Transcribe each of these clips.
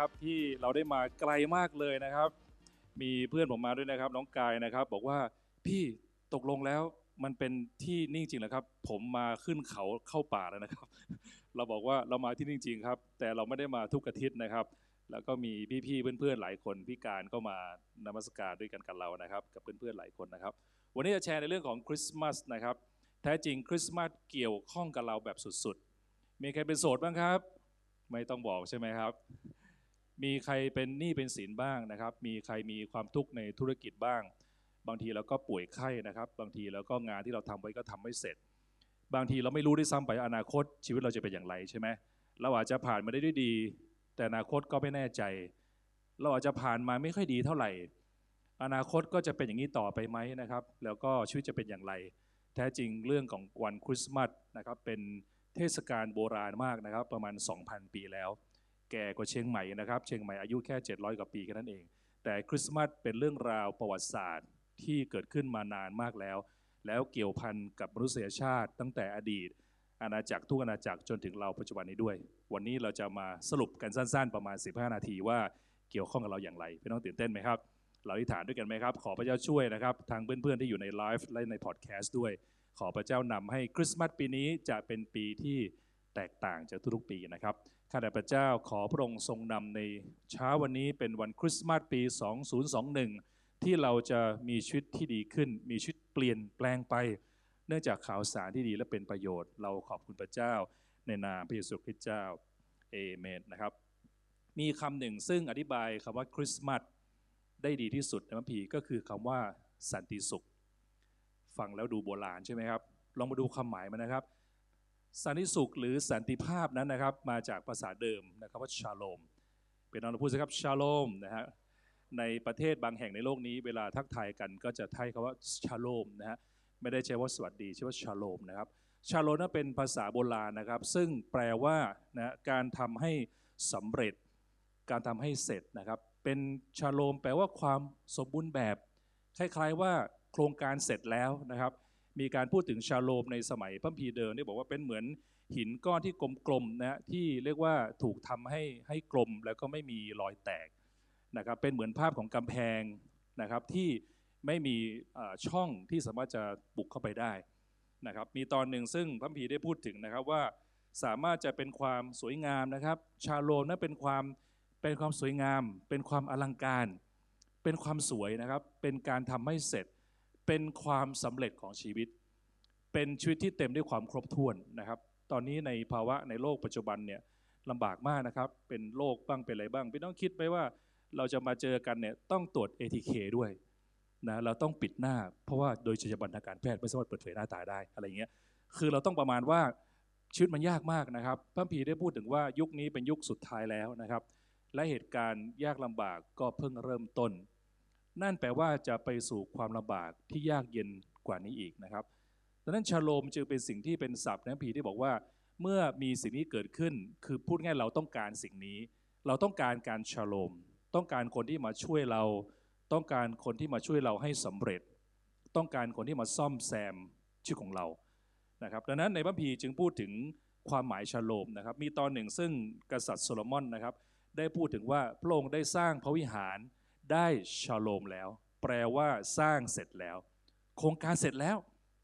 ครับที่เราได้มาไกลมากเลยนะครับ มีเพื่อนผมมาด้วยนะครับ น้องกายนะครับ บอกว่าพี่ตกลงแล้วมันเป็นที่นิ่งจริงเหรอครับ ผมมาขึ้นเขาเข้าป่าแล้วนะครับ เราบอกว่าเรามาที่นิ่งจริงครับ แต่เราไม่ได้มาทุกอาทิตย์นะครับ แล้วก็มีพี่ๆเพื่อนๆหลายคนพี่การก็มานมัสการด้วยกันกับเรานะครับ กับเพื่อนๆหลายคนนะครับ วันนี้จะแชร์ในเรื่องของคริสต์มาสนะครับ แท้จริงคริสต์มาสเกี่ยวข้องกับเราแบบสุดๆ มีใครเป็นโสดบ้างครับ ไม่ต้องบอกใช่ไหมครับ มีใครเป็นหนี้เป็นสินบ้างนะครับ มีใครมีความทุกข์ในธุรกิจบ้าง บางทีเราก็ป่วยไข้นะครับ บางทีเราก็งานที่เราทำไว้ก็ทำไม่เสร็จ บางทีเราไม่รู้ด้วยซ้ำไปอนาคต ชีวิตเราจะเป็นอย่างไรใช่ไหมเราอาจจะผ่านมาได้ด้วยดี แต่อนาคตก็ไม่แน่ใจ เราอาจจะผ่านมาไม่ค่อยดีเท่าไหร่ อนาคตก็จะเป็นอย่างนี้ต่อไปไหมนะครับ แล้วก็ชีวิตจะเป็นอย่างไร แท้จริงเรื่องของวันคริสต์มาสนะครับเป็นเทศกาลโบราณมากนะครับ ประมาณ 2,000 ปีแล้ว แก่กว่าเชียงใหม่นะครับ เชียงใหม่อายุแค่ 700 กว่าปีแค่นั้นเอง แต่คริสต์มาสเป็นเรื่องราวประวัติศาสตร์ที่เกิดขึ้นมานานมากแล้ว แล้วเกี่ยวพันกับมนุษยชาติตั้งแต่อดีต อาณาจักรทุกอาณาจักรจนถึงเราปัจจุบันนี้ด้วย วันนี้เราจะมาสรุปกันสั้นๆ ประมาณ 15 นาทีว่าเกี่ยวข้องกับเราอย่างไรพี่น้องตื่นเต้นไหมครับ เราอธิษฐานด้วยกันไหมครับ ขอพระเจ้าช่วยนะครับทางเพื่อนๆที่อยู่ในไลฟ์และในพอดแคสต์ด้วย ขอพระเจ้านำให้คริสต์มาสปีนี้จะเป็นปีที่แตกต่างจากทุกๆปีนะครับ ข้าแต่พระเจ้าขอพระองค์ทรงนำในเช้าวันนี้เป็นวันคริสต์มาสปี 2021 ที่เราจะมีชีวิตที่ดีขึ้น มีชีวิตเปลี่ยนแปลงไป เนื่องจากข่าวสารที่ดีและเป็นประโยชน์ เราขอบคุณพระเจ้าในนามพระเยซูคริสต์เจ้าเอเมนนะครับ มีคำหนึ่งซึ่งอธิบายคำว่าคริสต์มาสได้ดีที่สุดในพระคัมภีก็คือคำว่าสันติสุข ฟังแล้วดูโบราณใช่ไหมครับ ลองมาดูความหมายมันนะครับ สันติสุขหรือสันติภาพนั้นนะครับ มาจากภาษาเดิมนะครับว่าชาโลม เป็นนองเราพูดสิครับชาโลมนะฮะในประเทศบางแห่งในโลกนี้ เวลาทักทายกันก็จะไทยคำว่าชาโลมนะฮะไม่ได้ใช้ว่าสวัสดีใช้ว่าชาโลมนะครับชาโลมนั้นเป็นภาษาโบราณนะครับ ซึ่งแปลว่านะการทำให้สำเร็จ การทำให้เสร็จนะครับ เป็นชาโลมแปลว่าความสมบูรณ์แบบ คล้ายๆว่าโครงการเสร็จแล้วนะครับ มีการพูดถึงชาโลมในสมัยพัมภีเดิมที่บอกว่าเป็นเหมือนหินก้อนที่กลมๆนะที่เรียกว่าถูกทำให้ให้กลมแล้วก็ไม่มีรอยแตกนะครับเป็นเหมือนภาพของกำแพงนะครับที่ไม่มีช่องที่สามารถจะบุกเข้าไปได้นะครับมีตอนหนึ่งซึ่งพัมภีได้พูดถึงนะครับว่าสามารถจะเป็นความสวยงามนะครับ ชาโลมนั้นเป็นความเป็นความสวยงาม เป็นความอลังการ เป็นความสวยนะครับ เป็นการทำให้เสร็จ เป็นความสำเร็จของชีวิต เป็นชีวิตที่เต็มด้วยความครบถ้วนนะครับ ตอนนี้ในภาวะในโลกปัจจุบันเนี่ยลำบากมากนะครับ เป็นโรคบ้างเป็นอะไรบ้างพี่ต้องคิดไปว่าเราจะมาเจอกันเนี่ยต้องตรวจ ATK ด้วยนะเราต้องปิดหน้า เพราะว่าโดยจรรยาบรรณทางการแพทย์ไม่สามารถเปิดเผยหน้าตาได้อะไรอย่างเงี้ยคือเราต้องประมาณว่าชีวิตมันยากมากนะครับพระคัมภีได้พูดถึงว่ายุคนี้เป็นยุคสุดท้ายแล้วนะครับ และเหตุการณ์ยากลำบากก็เพิ่งเริ่มต้น นั่นแปลว่าจะไปสู่ความลำบากที่ยากเย็นกว่านี้อีกนะครับดังนั้นชโลมจึงเป็นสิ่งที่เป็นศัพท์ในพระคัมภีร์ที่บอกว่าเมื่อมีสิ่งนี้เกิดขึ้น คือพูดง่ายเราต้องการสิ่งนี้ เราต้องการการชโลม ต้องการคนที่มาช่วยเรา ต้องการคนที่มาช่วยเราให้สำเร็จ ต้องการคนที่มาซ่อมแซมชีวิตของเรานะครับดังนั้นในพระคัมภีจึงพูดถึงความหมายชโลมนะครับ มีตอนหนึ่งซึ่งกษัตริย์โซโลมอนนะครับ ได้พูดถึงว่าพระองค์ได้สร้างพระวิหาร ได้ชาโลมแล้ว แปลว่าสร้างเสร็จแล้ว โครงการเสร็จแล้ว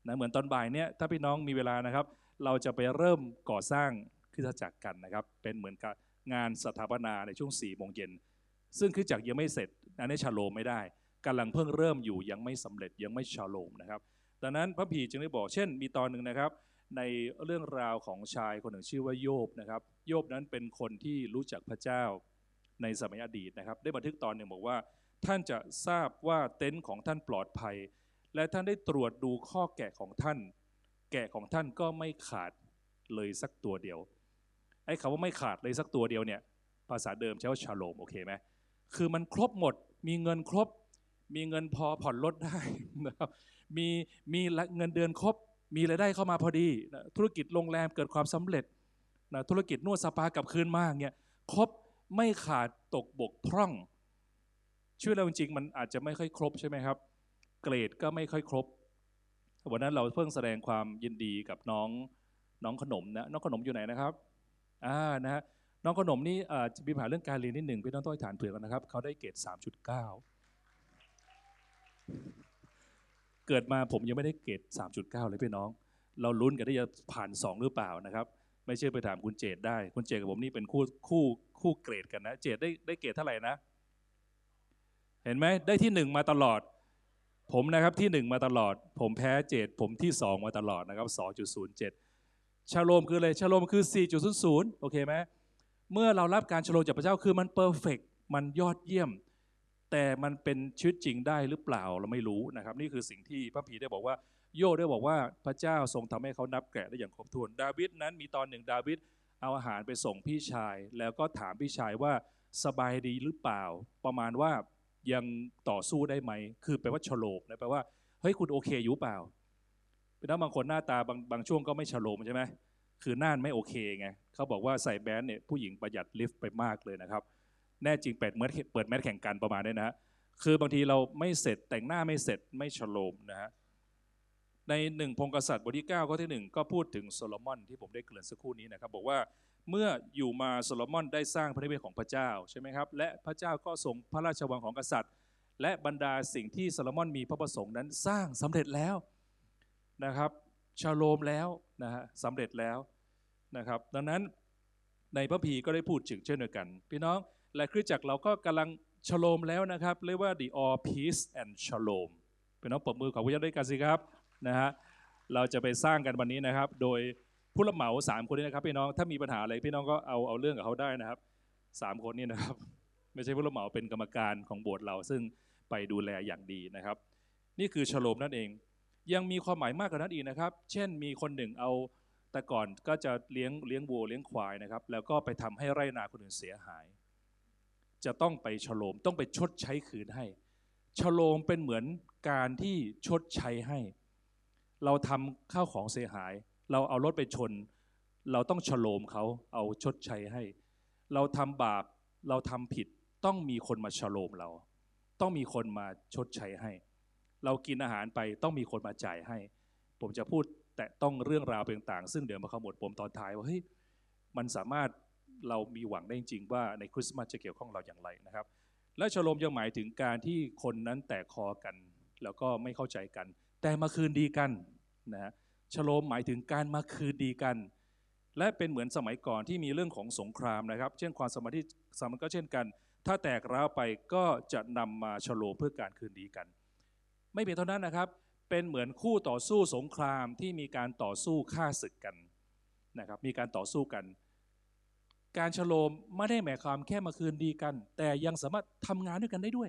นะเหมือนตอนบ่ายเนี่ยถ้าพี่น้องมีเวลานะครับ เราจะไปเริ่มก่อสร้างคริสตจักรกันนะครับ เป็นเหมือนกับงานสถาปนาในช่วง4ี่โมงเย็นซึ่งคริสตจักรยังไม่เสร็จอันนี้ชาโลมไม่ได้กำลังเพิ่งเริ่มอยู่ยังไม่สำเร็จยังไม่ชาโลมนะครับดังนั้นพระพีจึงได้บอกเช่น มีตอนหนึ่งนะครับ ในเรื่องราวของชายคนหนึ่งชื่อว่าโยบนะครับ โยบนั้นเป็นคนที่รู้จักพระเจ้า ในสมัยอดีตนะครับ ได้บันทึกตอนหนึ่งบอกว่า ท่านจะทราบว่าเต็นท์ของท่านปลอดภัย และท่านได้ตรวจดูข้อแกะของท่าน แกะของท่านก็ไม่ขาดเลยสักตัวเดียวไอ้คำว่าไม่ขาดเลยสักตัวเดียวเนี่ยภาษาเดิมใช้ว่าชาโลมโอเคไหมคือมันครบหมดมีเงินครบ มีเงินพอผ่อนรถได้นะครับมีมีเงินเดือนครบ มีรายได้เข้ามาพอดีนะธุรกิจโรงแรมเกิดความสำเร็จนะธุรกิจนวดสปากลับคืนมากเนี่ยครบ ไม่ขาดตกบกพร่องช่วยเราจริงมันอาจจะไม่ค่อยครบใช่ไหมครับ เกรดก็ไม่ค่อยครบ วันนั้นเราเพิ่งแสดงความยินดีกับน้องน้องขนมนะน้องขนมอยู่ไหนนะครับอ่านะฮะน้องขนมนี่อ่อจะมีปัญหาเรื่องการเรียนนิดหนึ่งพี่น้องต้องฐานเผื่อกันนะครับเขาได้เกรด 3.9 เกิดมาผมยังไม่ได้เกรด 3.9 เลยพี่น้อง เราลุ้นกันที่จะผ่าน 2 หรือเปล่านะครับ ไม่เชื่อไปถามคุณเจดได้ คุณเจดกับผมนี่เป็นคู่คู่คู่เกรดกันนะ เจดได้ได้เกรดเท่าไหร่นะ เห็นไหมได้ที่หนึ่งมาตลอด ผมนะครับที่หนึ่งมาตลอด ผมแพ้เจดผมที่สองมาตลอดนะครับ2.07ชาโลมคืออะไรชาโลมคือ 4.00 โอเคไหมเมื่อเรารับการชโลมจากพระเจ้าคือมันเพอร์เฟกมันยอดเยี่ยม แต่มันเป็นชีวิตจริงได้หรือเปล่าเราไม่รู้นะครับ นี่คือสิ่งที่พระพีได้บอกว่า โยได้บอกว่าพระเจ้าทรงทำให้เขานับแกะได้อย่างครบถ้วน ดาวิดนั้นมีตอนหนึ่งดาวิดเอาอาหารไปส่งพี่ชาย แล้วก็ถามพี่ชายว่าสบายดีหรือเปล่า ประมาณว่ายังต่อสู้ได้ไหม คือแปลว่าชโลมนะแปลว่าเฮ้ยคุณโอเคอยู่เปล่าเป็นบางคนหน้าตาบางบางช่วงก็ไม่ชโลมใช่ไหมคือหน้าไม่โอเคไงเขาบอกว่าใส่แบนเนี่ยผู้หญิงประหยัดลิฟต์ไปมากเลยนะครับ แน่จริงเปิดเมสเปิดแมสแข่งกันประมาณนี้นะฮะคือบางทีเราไม่เสร็จแต่งหน้าไม่เสร็จไม่ฉโลมนะฮะ ในหนึ่งพงกษัตริย์บทที่9ข้อที่หนึ่งก็พูดถึงโซโลมอนที่ผมได้เกริ่นสักครู่นี้นะครับบอกว่าเมื่ออยู่มาโซโลมอนได้สร้างพระนิเวศของพระเจ้าใช่ไหมครับและพระเจ้าก็ทรงพระราชวังของกษัตริย์ และบรรดาสิ่งที่โซโลมอนมีพระประสงค์นั้นสร้างสำเร็จแล้วนะครับชาโลมแล้วนะฮะสำเร็จแล้วนะครับดังนั้นในพระพีก็ได้พูดถึงเช่นเดียวกัน พี่น้องและคริสตจักรเราก็กำลังชโลมแล้วนะครับเรียกว่า the all peace and shalom พี่น้องปรบมือขอบคุณด้วยกันสิครับ นะฮะเราจะไปสร้างกันวันนี้นะครับ โดยผู้รับเหมาสามคนนี้นะครับพี่น้องถ้ามีปัญหาอะไรพี่น้องก็เอาเอาเรื่องกับเขาได้นะครับสามคนนี้นะครับ ไม่ใช่ผู้รับเหมาเป็นกรรมการของโบสถ์เราซึ่งไปดูแลอย่างดีนะครับ นี่คือชโลมนั่นเอง ยังมีความหมายมากกว่านั้นอีกนะครับ เช่นมีคนหนึ่งเอาแต่ก่อนก็จะเลี้ยงเลี้ยงวัวเลี้ยงควายนะครับ แล้วก็ไปทำให้ไร่นาคนอื่นเสียหาย จะต้องไปฉโลมต้องไปชดใช้คืนให้ฉโลมเป็นเหมือนการที่ชดใช้ให้ เราทำข้าวของเสียหาย เราเอารถไปชน เราต้องฉโลมเขาเอาชดใช้ให้ เราทำบาปเราทำผิดต้องมีคนมาฉโลมเรา ต้องมีคนมาชดใช้ให้ เรากินอาหารไปต้องมีคนมาจ่ายให้ ผมจะพูดแต่ต้องเรื่องราวต่างๆ ซึ่งเดี๋ยวมาขมวดปมตอนท้ายว่าเฮ้ยมันสามารถเรามีหวังได้จริงว่าในคริสต์มาสจะเกี่ยวข้องเราอย่างไรนะครับ และชโลมยังหมายถึงการที่คนนั้นแตกคอกัน แล้วก็ไม่เข้าใจกัน แต่มาคืนดีกันนะฮะชโลมหมายถึงการมาคืนดีกัน และเป็นเหมือนสมัยก่อนที่มีเรื่องของสงครามนะครับ เช่นความสมพันธ์ที่สามันก็เช่นกัน ถ้าแตกร้าวไปก็จะนำมาชโลมเพื่อการคืนดีกัน ไม่เพียงเท่านั้นนะครับ เป็นเหมือนคู่ต่อสู้สงครามที่มีการต่อสู้ฆ่าศึกกันนะครับมีการต่อสู้กัน การฉโลมไม่ได้หมายความแค่มาคืนดีกัน แต่ยังสามารถทำงานด้วยกันได้ด้วย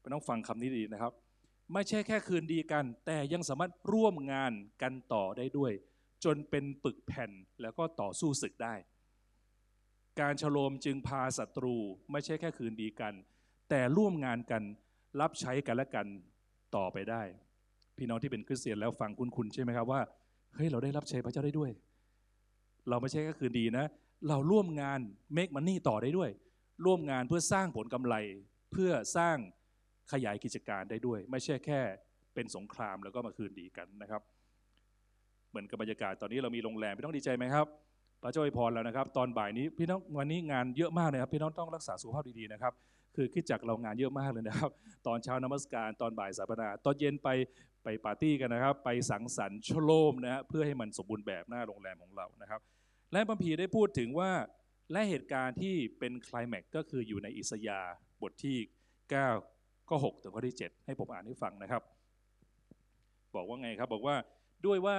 ไปต้องฟังคำนี้ดีนะครับ ไม่ใช่แค่คืนดีกัน แต่ยังสามารถร่วมงานกันต่อได้ด้วย จนเป็นปึกแผ่นแล้วก็ต่อสู้ศึกได้ การฉโลมจึงพาศัตรู ไม่ใช่แค่คืนดีกัน แต่ร่วมงานกันรับใช้กันและกันต่อไปได้ พี่น้องที่เป็นคริสเตียนแล้วฟังคุณๆใช่ไหมครับว่าเฮ้ยเราได้รับใช้พระเจ้าได้ด้วย เราไม่ใช่แค่คืนดีนะ เราร่วมงาน make money ต่อได้ด้วย ร่วมงานเพื่อสร้างผลกำไร เพื่อสร้าง ขยายกิจการได้ด้วย ไม่ใช่แค่เป็นสงครามแล้วก็มาคืนดีกันนะครับ เหมือนกับบรรยากาศตอนนี้เรามีโรงแรมพี่น้องดีใจไหมครับพระเจ้าอวยพรแล้วนะครับ ตอนบ่ายนี้พี่น้องวันนี้งานเยอะมากนะครับพี่น้องต้องรักษาสุขภาพดีๆนะครับ คือคิดจักเรางานเยอะมากเลยนะครับ ตอนเช้านมัสการตอนบ่ายสัปดาห์ตอนเย็นไปไปปาร์ตี้กันนะครับ ไปสังสรรค์ชโลมนะฮะเพื่อให้มันสมบูรณ์แบบหน้าโรงแรมของเรานะครับ และพระพีร์ได้พูดถึงว่าและเหตุการณ์ที่เป็นคลแม็กก็คืออยู่ในอิสยาบทที่ 9 ก็6ถึงข้อที่ 7 ให้ผมอ่านให้ฟังนะครับ บอกว่าไงครับบอกว่าด้วยว่า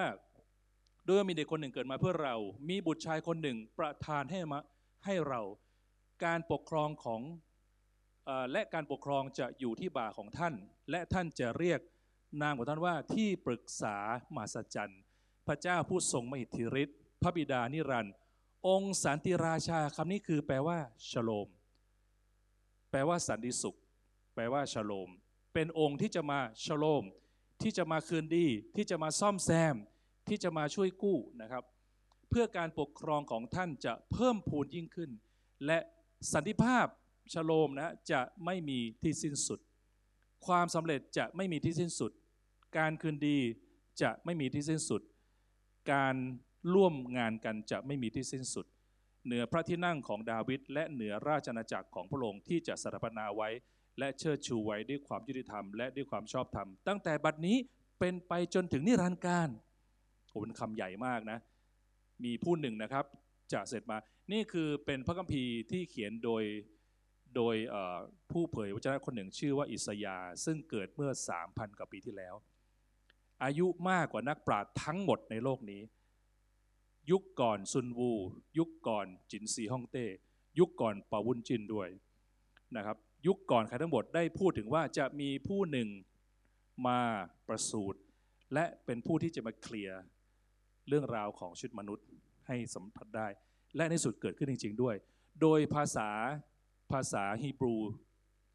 ด้วยว่ามีเด็กคนหนึ่งเกิดมาเพื่อเรา มีบุตรชายคนหนึ่งประทานให้มาให้เราการปกครองของอและการปกครองจะอยู่ที่บ่าของท่าน และท่านจะเรียกนามของท่านว่าที่ปรึกษามหัศจรรย์พระเจ้าผู้ทรงมหิทธิฤทธิ์พระบิดานิรันดร์องค์สันติราชาคำนี้คือแปลว่า ชโลม แปลว่าสันติสุข แปลว่าชโลม เป็นองค์ที่จะมาชโลม ที่จะมาคืนดี ที่จะมาซ่อมแซม ที่จะมาช่วยกู้นะครับ เพื่อการปกครองของท่านจะเพิ่มพูนยิ่งขึ้น และสันติภาพชโลมนะจะไม่มีที่สิ้นสุด ความสำเร็จจะไม่มีที่สิ้นสุด การคืนดีจะไม่มีที่สิ้นสุด การร่วมงานกันจะไม่มีที่สิ้นสุด เหนือพระที่นั่งของดาวิดและเหนือราชอาณาจักรของพระองค์ที่จะสถาปนาไว้ และเชิดชูไว้ด้วยความยุติธรรมและด้วยความชอบธรรม ตั้งแต่บัดนี้เป็นไปจนถึงนิรันดร์การโอ้เป็นคำใหญ่มากนะ มีผู้หนึ่งนะครับจะเสร็จมา นี่คือเป็นพระคัมภีร์ที่เขียนโดยโดยผู้เผยวจนะคนหนึ่งชื่อว่าอิสยาซึ่งเกิดเมื่อ 3,000 กว่าปีที่แล้ว อายุมากกว่านักปราชญ์ทั้งหมดในโลกนี้ ยุคก่อนซุนวู ยุคก่อนจินซีฮ่องเต้ ยุคก่อนปาวุนจินด้วยนะครับ ยุคก่อนใครทั้งหมดได้พูดถึงว่าจะมีผู้หนึ่งมาประสูติและเป็นผู้ที่จะมาเคลียร์เรื่องราวของชีวิตมนุษย์ให้สัมผัสได้ และในสุดเกิดขึ้นจริง ๆ ด้วย โดยภาษาภาษาฮีบรู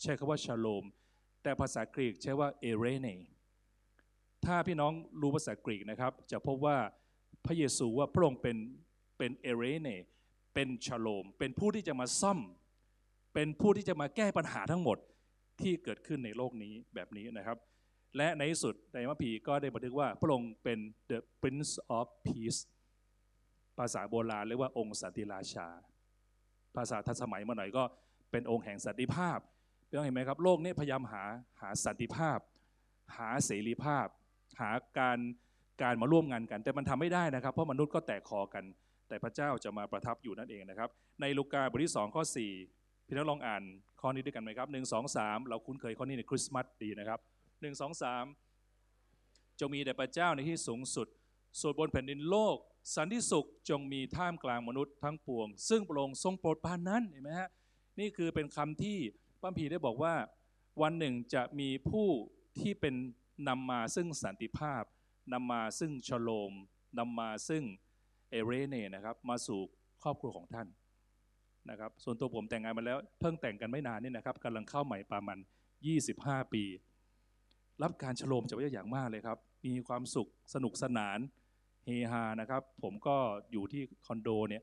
ใช้คำว่าชาโลม แต่ภาษากรีกใช้ว่าเอเรเนถ้าพี่น้องรู้ภาษากรีกนะครับ จะพบว่าพระเยซูว่าพระองค์เป็นเป็นเอเรเนเป็นชาโลม เป็นผู้ที่จะมาซ่อม เป็นผู้ที่จะมาแก้ปัญหาทั้งหมดที่เกิดขึ้นในโลกนี้แบบนี้นะครับ และในที่สุดในมัพีร์ก็ได้บันทึกว่าพระองค์เป็น the Prince of Peace ภาษาโบราณเรียกว่าองค์สันติราชา ภาษาทันสมัยมาหน่อยก็เป็นองค์แห่งสันติภาพพี่น้องเห็นไหมครับโลกนี้พยายามหาหาสันติภาพ หาเสรีภาพ หาการการมาร่วมงานกัน แต่มันทำไม่ได้นะครับ เพราะมนุษย์ก็แตกคอกัน แต่พระเจ้าจะมาประทับอยู่นั่นเองนะครับ ในลูกาบทที่2ข้อ4 พี่น้องลองอ่านข้อนี้ด้วยกันไหมครับหนึ่งสองสามเราคุ้นเคยข้อนี้ในคริสต์มาสดีนะครับหนึ่งสองสามจงมีแด่พระเจ้าในที่สูงสุดส่วนบนแผ่นดินโลก สันติสุขจงมีท่ามกลางมนุษย์ทั้งปวง ซึ่งพระองค์ทรงโปรดปานนั้นเห็นไหมฮะนี่คือเป็นคำที่พระพีได้บอกว่า วันหนึ่งจะมีผู้ที่เป็นนำมาซึ่งสันติภาพนำมาซึ่งชโลมนำมาซึ่งειρήνη นะครับมาสู่ครอบครัวของท่าน นะครับส่วนตัวผมแต่งงานมาแล้ว เพิ่งแต่งกันไม่นานนี่นะครับกำลังข้าวใหม่ประมาณ25 ปี รับการชโลมจากพระเจ้าอย่างมากเลยครับ มีความสุขสนุกสนานเฮฮานะครับ ผมก็อยู่ที่คอนโดเนี่ย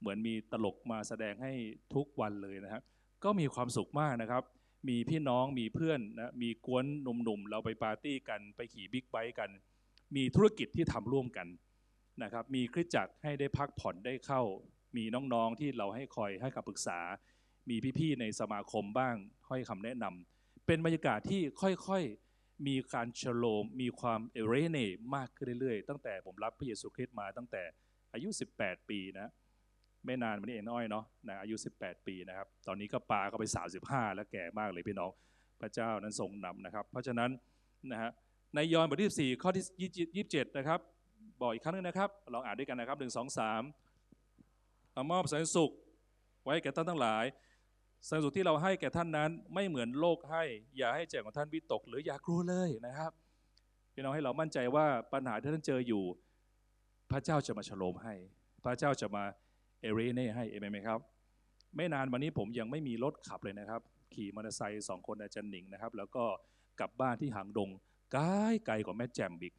เหมือนมีตลกมาแสดงให้ทุกวันเลยนะครับก็มีความสุขมากนะครับ มีพี่น้องมีเพื่อนนะมีก๊วนหนุ่มๆเราไปปาร์ตี้กันไปขี่บิ๊กไบค์กัน มีธุรกิจที่ทำร่วมกันนะครับ มีคริสจักรให้ได้พักผ่อนได้เข้า มีน้องๆที่เราให้คอยให้คำปรึกษา มีพี่ๆในสมาคมบ้างให้คำแนะนำเป็นบรรยากาศที่ค่อยๆมีการชโลมมีความเอเรเนมากขึ้นเรื่อยๆ ตั้งแต่ผมรับพระเยซูคริสต์มาตั้งแต่อายุ 18 ปีนะไม่นานมานี้เองน้อยเนาะนะอายุ 18 ปีนะครับ ตอนนี้ก็ปาก็ไป 35 แล้วแก่มากเลยพี่น้องพระเจ้านั้นทรงนำนะครับ เพราะฉะนั้นนะฮะในยอห์นบทที่ 4 ข้อที่ 27 นะครับ บอกอีกครั้งหนึงนะครับ ลองอ่านด้วยกันนะครับ 1 2 3เอา มอบสันสุข ไว้แก่ท่านทั้งหลายสันสุขที่เราให้แก่ท่านนั้น ไม่เหมือนโลกให้ อย่าให้ใจของท่านวิตก หรืออย่ากลัวเลยนะครับพี่น้องให้เรามั่นใจว่าปัญหาที่ท่านเจออยู่ พระเจ้าจะมาฉโลมให้ พระเจ้าจะมาเอเรเน่ให้เอเมนไหมครับ ไม่นานวันนี้ผมยังไม่มีรถขับเลยนะครับ ขี่มอเตอร์ไซค์สองคนอาจารย์หนิงนะครับ แล้วก็กลับบ้านที่หางดงไกลไกลกว่าแม่แจ่มบิก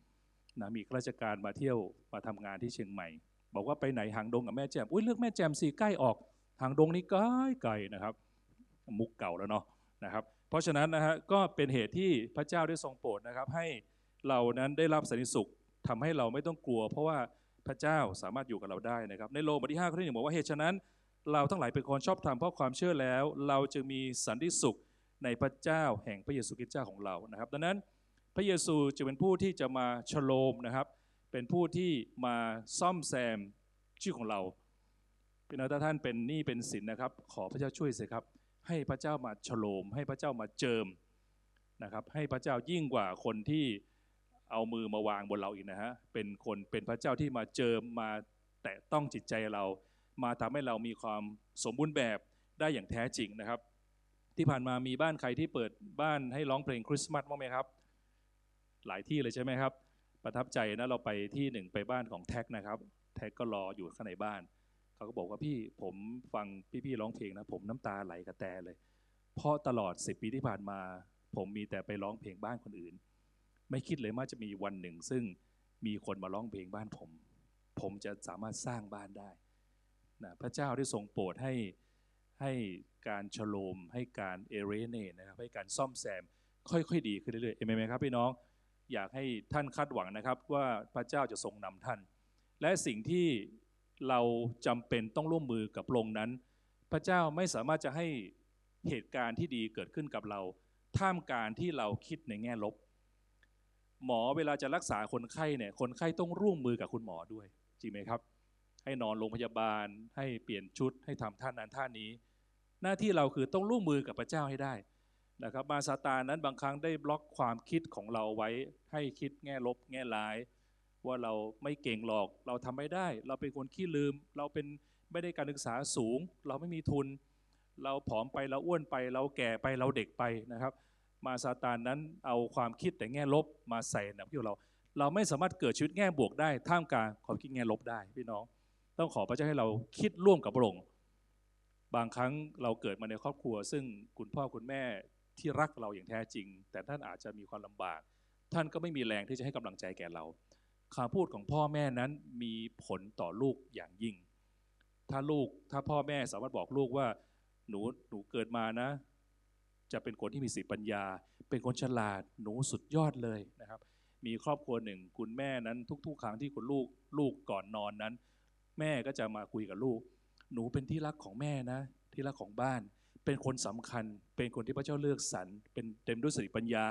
นะมีข้าราชการมาเที่ยวมาทำงานที่เชียงใหม่ บอกว่าไปไหนหางดงกับแม่แจ่มอุ้ยเลือกแม่แจ่มสิใกล้ออก หางดงนี่ไกลไกลนะครับ มุกเก่าแล้วเนาะนะครับ เพราะฉะนั้นนะฮะก็เป็นเหตุที่พระเจ้าได้ทรงโปรดนะครับ ให้เรานั้นได้รับสันติสุขทำให้เราไม่ต้องกลัว เพราะว่าพระเจ้าสามารถอยู่กับเราได้นะครับ ในโลมบทที่5ข้อที่หนึ่งบอกว่าเหตุฉะนั้น เราทั้งหลายเป็นคนชอบธรรมเพราะความเชื่อแล้ว เราจึงมีสันติสุขในพระเจ้าแห่งพระเยซูคริสต์เจ้าของเรานะครับ ดังนั้นพระเยซูจะเป็นผู้ที่จะมาชโลมนะครับ เป็นผู้ที่มาซ่อมแซมชื่อของเราพี่น้องถ้าท่านเป็นหนี้เป็นสินนะครับ ขอพระเจ้าช่วยสิครับ ให้พระเจ้ามาชโลม ให้พระเจ้ามาเจิมนะครับ ให้พระเจ้ายิ่งกว่าคนที่เอามือมาวางบนเราอีกนะฮะเป็นคนเป็นพระเจ้าที่มาเจิมมาแตะต้องจิตใจเรา มาทำให้เรามีความสมบูรณ์แบบได้อย่างแท้จริงนะครับ ที่ผ่านมามีบ้านใครที่เปิดบ้านให้ร้องเพลงคริสต์มาสบ้างไหมครับ หลายที่เลยใช่ไหมครับ ประทับใจนะเราไปที่หนึ่งไปบ้านของแท็กนะครับ แท็กก็รออยู่ข้างในบ้านเขาก็บอกว่าพี่ผมฟังพี่ๆร้องเพลงนะ ผมน้ำตาไหลกระแตเลย เพราะตลอด10ปีที่ผ่านมา ผมมีแต่ไปร้องเพลงบ้านคนอื่น ไม่คิดเลยว่าจะมีวันหนึ่ง ซึ่งมีคนมาร้องเพลงบ้านผม ผมจะสามารถสร้างบ้านได้นะพระเจ้าได้ทรงโปรดให้ให้การฉโลมให้การเอเรเนนะครับให้การซ่อมแซมค่อยๆ ดีขึ้นเรื่อยๆเอเมนไหมครับพี่น้อง อยากให้ท่านคาดหวังนะครับว่าพระเจ้าจะทรงนำท่าน และสิ่งที่เราจำเป็นต้องร่วมมือกับพระองค์นั้น พระเจ้าไม่สามารถจะให้เหตุการณ์ที่ดีเกิดขึ้นกับเรา ท่ามกลารที่เราคิดในแง่ลบ หมอเวลาจะรักษาคนไข้เนี่ยคนไข้ต้องร่วมมือกับคุณหมอด้วย จริงไหมครับ ให้นอนโรงพยาบาล ให้เปลี่ยนชุด ให้ทำท่านั้นท่านี้ หน้าที่เราคือต้องร่วมมือกับพระเจ้าให้ได้ นะครับมาซาตานนั้นบางครั้งได้บล็อกความคิดของเราไว้ให้คิดแง่ลบ แง่ร้าย ว่าเราไม่เก่งหรอกเราทำไม่ได้ เราเป็นคนขี้ลืม เราเป็นไม่ได้การศึกษาสูง เราไม่มีทุน เราผอมไปเราอ้วนไป เราแก่ไปเราเด็กไปนะครับ มาซาตานนั้นเอาความคิดแต่แง่ลบมาใส่ในที่เรา เราไม่สามารถเกิดชีวิตแง่บวกได้ ท่ามกลางความคิดแง่ลบได้พี่น้อง ต้องขอพระเจ้าให้เราคิดร่วมกับพระองค์บางครั้งเราเกิดมาในครอบครัว ซึ่งคุณพ่อคุณแม่ ที่รักเราอย่างแท้จริง แต่ท่านอาจจะมีความลำบาก ท่านก็ไม่มีแรงที่จะให้กำลังใจแก่เราคำพูดของพ่อแม่นั้นมีผลต่อลูกอย่างยิ่ง ถ้าลูกถ้าพ่อแม่สามารถบอกลูกว่าหนูหนูเกิดมานะ จะเป็นคนที่มีสติปัญญา เป็นคนฉลาดหนูสุดยอดเลยนะครับ มีครอบครัวหนึ่งคุณแม่นั้น ทุก ๆ ครั้งที่คุณลูกลูกก่อนนอนนั้น แม่ก็จะมาคุยกับลูก หนูเป็นที่รักของแม่นะ ที่รักของบ้าน เป็นคนสำคัญ เป็นคนที่พระเจ้าเลือกสรรเป็นเต็มด้วยสติปัญญา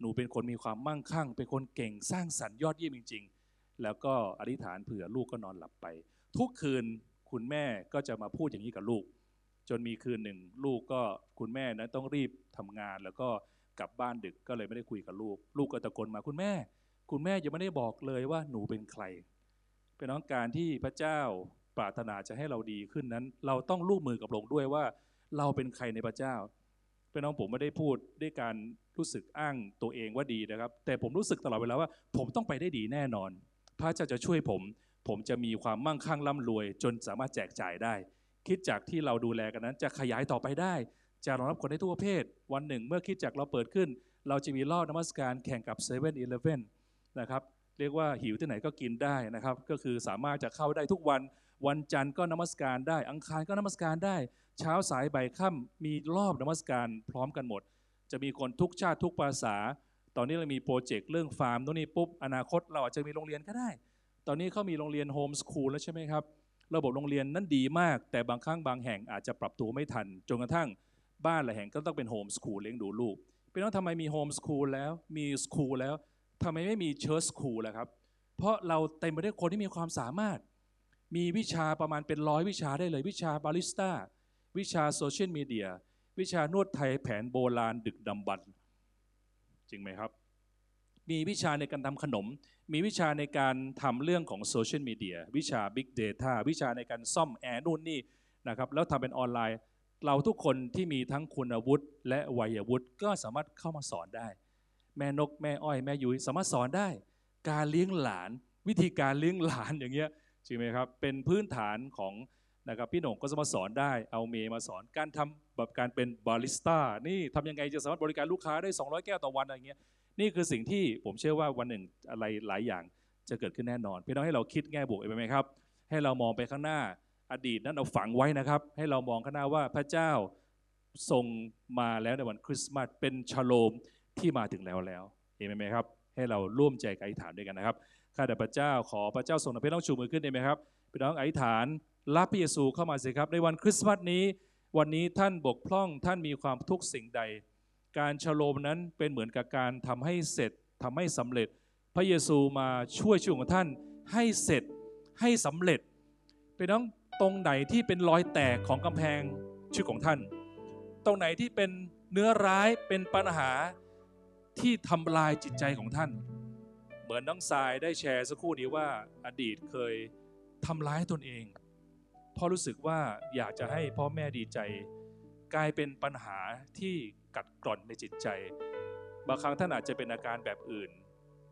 หนูเป็นคนมีความมั่งคั่ง เป็นคนเก่งสร้างสรรค์ยอดเยี่ยมจริง ๆ แล้วก็อธิษฐานเผื่อลูกก็นอนหลับไป ทุกคืนคุณแม่ก็จะมาพูดอย่างนี้กับลูก จนมีคืนหนึ่งลูกก็คุณแม่นั้นต้องรีบทำงาน แล้วก็กลับบ้านดึกก็เลยไม่ได้คุยกับลูก ลูกก็ตะโกนมาคุณแม่ คุณแม่ยังไม่ได้บอกเลยว่าหนูเป็นใคร เป็นน้องการที่พระเจ้าปรารถนาจะให้เราดีขึ้นนั้น เราต้องร่วมมือกับพระองด้วยว่า เราเป็นใครในพระเจ้าเป็นน้องผมไม่ได้พูดด้วยการรู้สึกอ้างตัวเองว่าดีนะครับ แต่ผมรู้สึกตลอดเวลาว่า ผมต้องไปได้ดีแน่นอน พระเจ้าจะช่วยผม ผมจะมีความมั่งคั่งร่ำรวย จนสามารถแจกจ่ายได้ คิดจากที่เราดูแลกันนั้น จะขยายต่อไปได้ จะรองรับคนได้ทั่วประเภทวันหนึ่ง เมื่อคิดจากเราเปิดขึ้น เราจะมีรอบนมัสการแข่งกับ7 e เ e ่ e อนะครับเรียกว่าหิวที่ไหนก็กินได้นะครับ ก็คือสามารถจะเข้าได้ทุกวัน วันจันทร์ก็นมัสการได้ อังคารก็นมัสการได้ เช้าสายบ่ายค่ำมีรอบนมัสการพร้อมกันหมด จะมีคนทุกชาติทุกภาษา ตอนนี้เรามี project เรื่องฟาร์มตรงนี้ปุ๊บอนาคตเราอาจจะมีโรงเรียนก็ได้ ตอนนี้เขามีโรงเรียน homeschool แล้วใช่ไหมครับ ระบบโรงเรียนนั้นดีมาก แต่บางครั้งบางแห่งอาจจะปรับตัวไม่ทันจนกระทั่งบ้านหลายแห่งก็ต้องเป็น homeschool เลี้ยงดูลูกเป็นว่าทำไมมี homeschool แล้วมี school แล้วทำไมไม่มี church school ล่ะครับ เพราะเราเต็มไปด้วยคนที่มีความสามารถ มีวิชาประมาณเป็นร้อยวิชาได้เลยวิชาบาริสต้า วิชาโซเชียลมีเดียวิชานวดไทยแผนโบราณดึกดำบรรพ์จริงไหมครับ มีวิชาในการทำขนม มีวิชาในการทำเรื่องของโซเชียลมีเดียวิชา Big Data วิชาในการซ่อมแอร์นู่นนี่นะครับแล้วทำเป็นออนไลน์ เราทุกคนที่มีทั้งคุณวุฒิและวัยวุฒิก็สามารถเข้ามาสอนได้ แม่นกแม่อ้อยแม่ยุ้ยสามารถสอนได้ การเลี้ยงหลาน วิธีการเลี้ยงหลานอย่างเงี้ยจริงไหมครับเป็นพื้นฐานของ นะครับพี่หนุ่มก็จะมาสอนได้เอาเมย์มาสอนการทำแบบการเป็นบาริสต้านี่ทำยังไงจะสามารถบริการลูกค้าได้ 200 แก้วต่อวันอะไรเงี้ยนี่คือสิ่งที่ผมเชื่อว่าวันหนึ่งอะไรหลายอย่างจะเกิดขึ้นแน่นอนพี่น้องให้เราคิดแง่บวกไปไหมครับ ให้เรามองไปข้างหน้าอดีตนั้นเราฝังไว้นะครับ ให้เรามองข้างหน้าว่าพระเจ้าทรงมาแล้วในวันคริสต์มาสเป็นชโลมที่มาถึงแล้วแล้วเห็นไหมครับ ให้เราร่วมใจกันอธิษฐานด้วยกันนะครับข้าแต่พระเจ้าขอพระเจ้าทรงนำพี่น้องชูมือขึ้นได้ไหมครับพี่น้องอธิษฐาน รับพระเยซูเข้ามาสิครับ ในวันคริสต์มาสนี้ วันนี้ท่านบกพร่องท่านมีความทุกข์สิ่งใด การชโลมนั้นเป็นเหมือนกับการทำให้เสร็จทำให้สำเร็จ พระเยซูมาช่วยชีวิตของท่านให้เสร็จให้สำเร็จไปน้องตรงไหนที่เป็นรอยแตกของกำแพงชีวิตของท่าน ตรงไหนที่เป็นเนื้อร้ายเป็นปัญหาที่ทำลายจิตใจของท่าน เหมือนน้องทรายได้แชร์สักครู่นี้ว่าอดีตเคยทำร้ายตนเอง พราะรู้สึกว่าอยากจะให้พ่อแม่ดีใจ กลายเป็นปัญหาที่กัดกร่อนในจิตใจ บางครั้งท่านอาจจะเป็นอาการแบบอื่น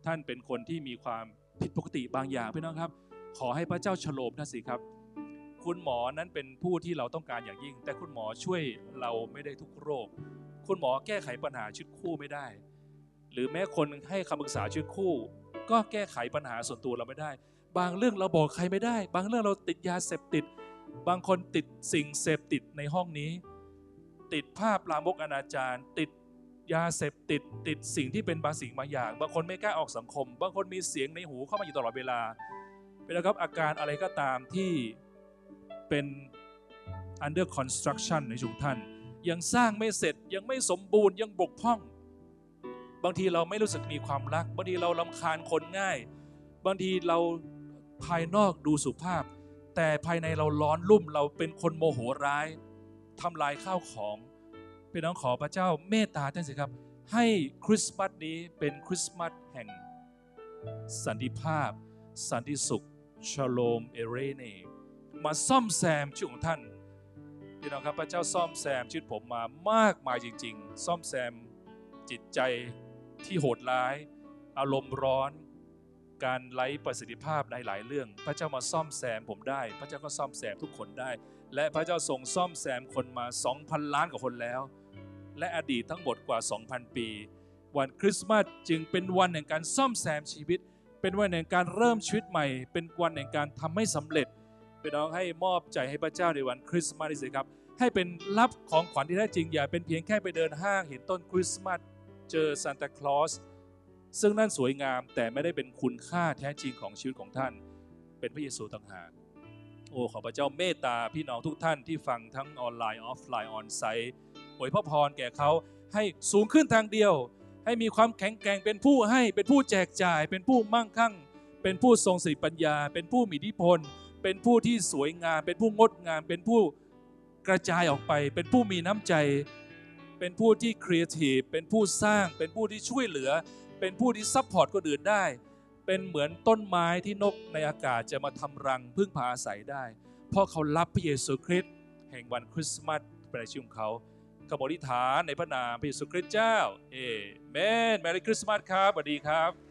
ท่านเป็นคนที่มีความผิดปกติบางอย่างพี่น้องครับ ขอให้พระเจ้าฉโลมนะสิครับ คุณหมอนั้นเป็นผู้ที่เราต้องการอย่างยิ่ง แต่คุณหมอช่วยเราไม่ได้ทุกโรค คุณหมอแก้ไขปัญหาชีวิตคู่ไม่ได้ หรือแม้คนให้คำปรึกษาชีวิตคู่ ก็แก้ไขปัญหาส่วนตัวเราไม่ได้ บางเรื่องเราบอกใครไม่ได้ บางเรื่องเราติดยาเสพติด บางคนติดสิ่งเสพติดในห้องนี้ ติดภาพลามกอนาจารติดยาเสพติดติดสิ่งที่เป็นบางสิ่งบางอย่าง บางคนไม่กล้าออกสังคม บางคนมีเสียงในหูเข้ามาอยู่ตลอดเวลาเป็นนะครับอาการอะไรก็ตามที่เป็น under construction ในชุมท่าน ยังสร้างไม่เสร็จยังไม่สมบูรณ์ยังบกพร่อง บางทีเราไม่รู้สึกมีความรัก บางทีเราลำคาญคนง่าย บางทีเราภายนอกดูสุภาพ แต่ภายในเราร้อนรุ่มเราเป็นคนโมโหร้ายทำลายข้าวของพี่น้องขอพระเจ้าเมตตาท่านสิครับ ให้คริสต์มาสนี้เป็นคริสต์มาสแห่ง สันติภาพ สันติสุขชโลมเอเรเนมาซ่อมแซมชีวิตของท่านพี่น้องครับพระเจ้าซ่อมแซมชีวิตผมมามากมายจริง ๆ ซ่อมแซมจิตใจที่โหดร้าย อารมณ์ร้อน การไร้ประสิทธิภาพในหลายเรื่อง พระเจ้ามาซ่อมแซมผมได้ พระเจ้าก็ซ่อมแซมทุกคนได้ และพระเจ้าทรงซ่อมแซมคนมา 2,000 ล้านกว่าคนแล้ว และอดีตทั้งหมดกว่า 2,000 ปี วันคริสต์มาสจึงเป็นวันแห่งการซ่อมแซมชีวิต เป็นวันแห่งการเริ่มชีวิตใหม่ เป็นวันแห่งการทำให้สำเร็จพี่น้องให้มอบใจให้พระเจ้าในวันคริสต์มาสนี้สิครับ ให้เป็นรับของขวัญที่แท้จริงอย่าเป็นเพียงแค่ไปเดินห้างเห็นต้นคริสต์มาสเจอซานตาคลอส ซึ่งนั่นสวยงามแต่ไม่ได้เป็นคุณค่าแท้จริงของชีวิตของท่าน เป็นพระเยซูต่างหากโอ้ขอพระเจ้าเมตตาพี่น้องทุกท่านที่ฟังทั้งออนไลน์ offline onsite อวยพระพรแก่เขาให้สูงขึ้นทางเดียว ให้มีความแข็งแกร่งเป็นผู้ให้เป็นผู้แจกจ่าย เป็นผู้มั่งคั่ง เป็นผู้ทรงสติปัญญา เป็นผู้มีอิทธิพล เป็นผู้ที่สวยงาม เป็นผู้งดงาม เป็นผู้กระจายออกไป เป็นผู้มีน้ำใจ เป็นผู้ที่ครีเอทีฟเป็นผู้สร้าง เป็นผู้ที่ช่วยเหลือ เป็นผู้ที่ support คนอื่นได้ เป็นเหมือนต้นไม้ที่นกในอากาศจะมาทำรังพึ่งพาอาศัยได้ เพราะเขารับพระเยซูคริสต์แห่งวันคริสต์มาสเป็นชื่อของเขาขออธิษฐานในพระนามพระเยซูคริสต์เจ้า เอเมน Merry Christmas ครับสวัสดีครับ